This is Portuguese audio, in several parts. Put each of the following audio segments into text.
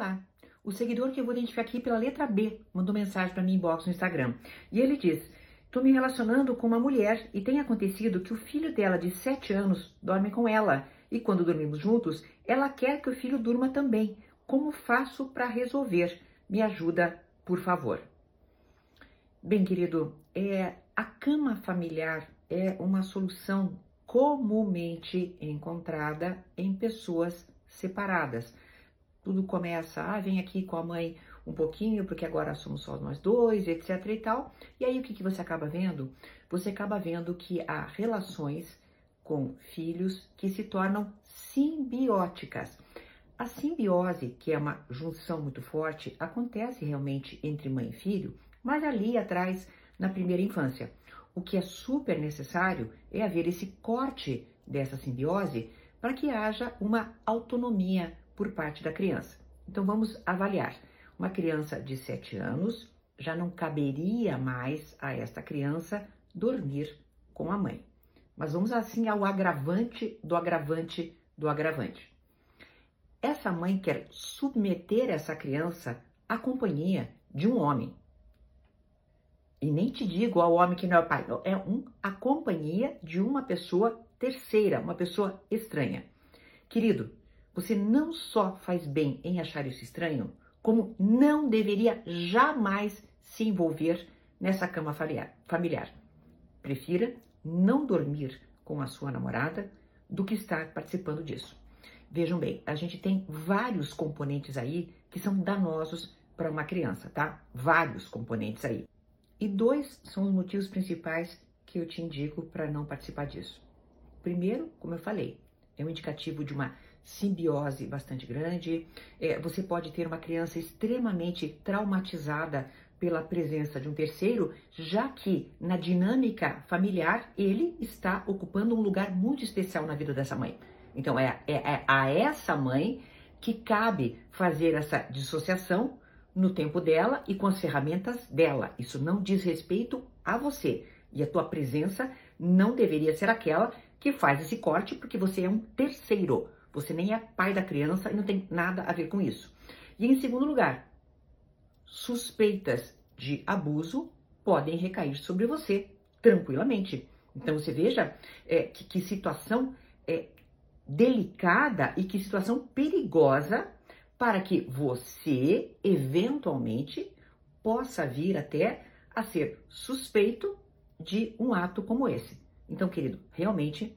Olá, o seguidor que eu vou identificar aqui pela letra B mandou mensagem para mim inbox no Instagram. E ele diz: Estou me relacionando com uma mulher e tem acontecido que o filho dela de 7 anos dorme com ela. E quando dormimos juntos, ela quer que o filho durma também. Como faço para resolver? Me ajuda, por favor. Bem, querido, é, a cama familiar é uma solução comumente encontrada em pessoas separadas. Tudo começa, ah, vem aqui com a mãe um pouquinho, porque agora somos só nós dois, etc e tal. E aí o que, que você acaba vendo? Você acaba vendo que há relações com filhos que se tornam simbióticas. A simbiose, que é uma junção muito forte, acontece realmente entre mãe e filho, mas ali atrás, na primeira infância. O que é super necessário é haver esse corte dessa simbiose para que haja uma autonomia por parte da criança. Então vamos avaliar. Uma criança de 7 anos já não caberia mais a esta criança dormir com a mãe. Mas vamos assim ao agravante do agravante do agravante. Essa mãe quer submeter essa criança à companhia de um homem. E nem te digo ao homem que não é pai, é um, a companhia de uma pessoa terceira, uma pessoa estranha. Querido, você não só faz bem em achar isso estranho, como não deveria jamais se envolver nessa cama familiar. Prefira não dormir com a sua namorada do que estar participando disso. Vejam bem, a gente tem vários componentes aí que são danosos para uma criança, tá? Vários componentes aí. E dois são os motivos principais que eu te indico para não participar disso. Primeiro, como eu falei, é um indicativo de uma simbiose bastante grande. É, você pode ter uma criança extremamente traumatizada pela presença de um terceiro, já que na dinâmica familiar ele está ocupando um lugar muito especial na vida dessa mãe. Então é, é, é a essa mãe que cabe fazer essa dissociação no tempo dela e com as ferramentas dela. Isso não diz respeito a você. E a tua presença não deveria ser aquela que faz esse corte, porque você é um terceiro. Você nem é pai da criança e não tem nada a ver com isso. E em segundo lugar, suspeitas de abuso podem recair sobre você tranquilamente. Então você veja é, que, que situação é, delicada e que situação perigosa para que você, eventualmente, possa vir até a ser suspeito de um ato como esse. Então, querido, realmente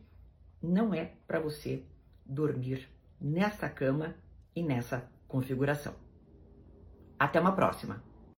não é para você dormir nessa cama e nessa configuração. Até uma próxima!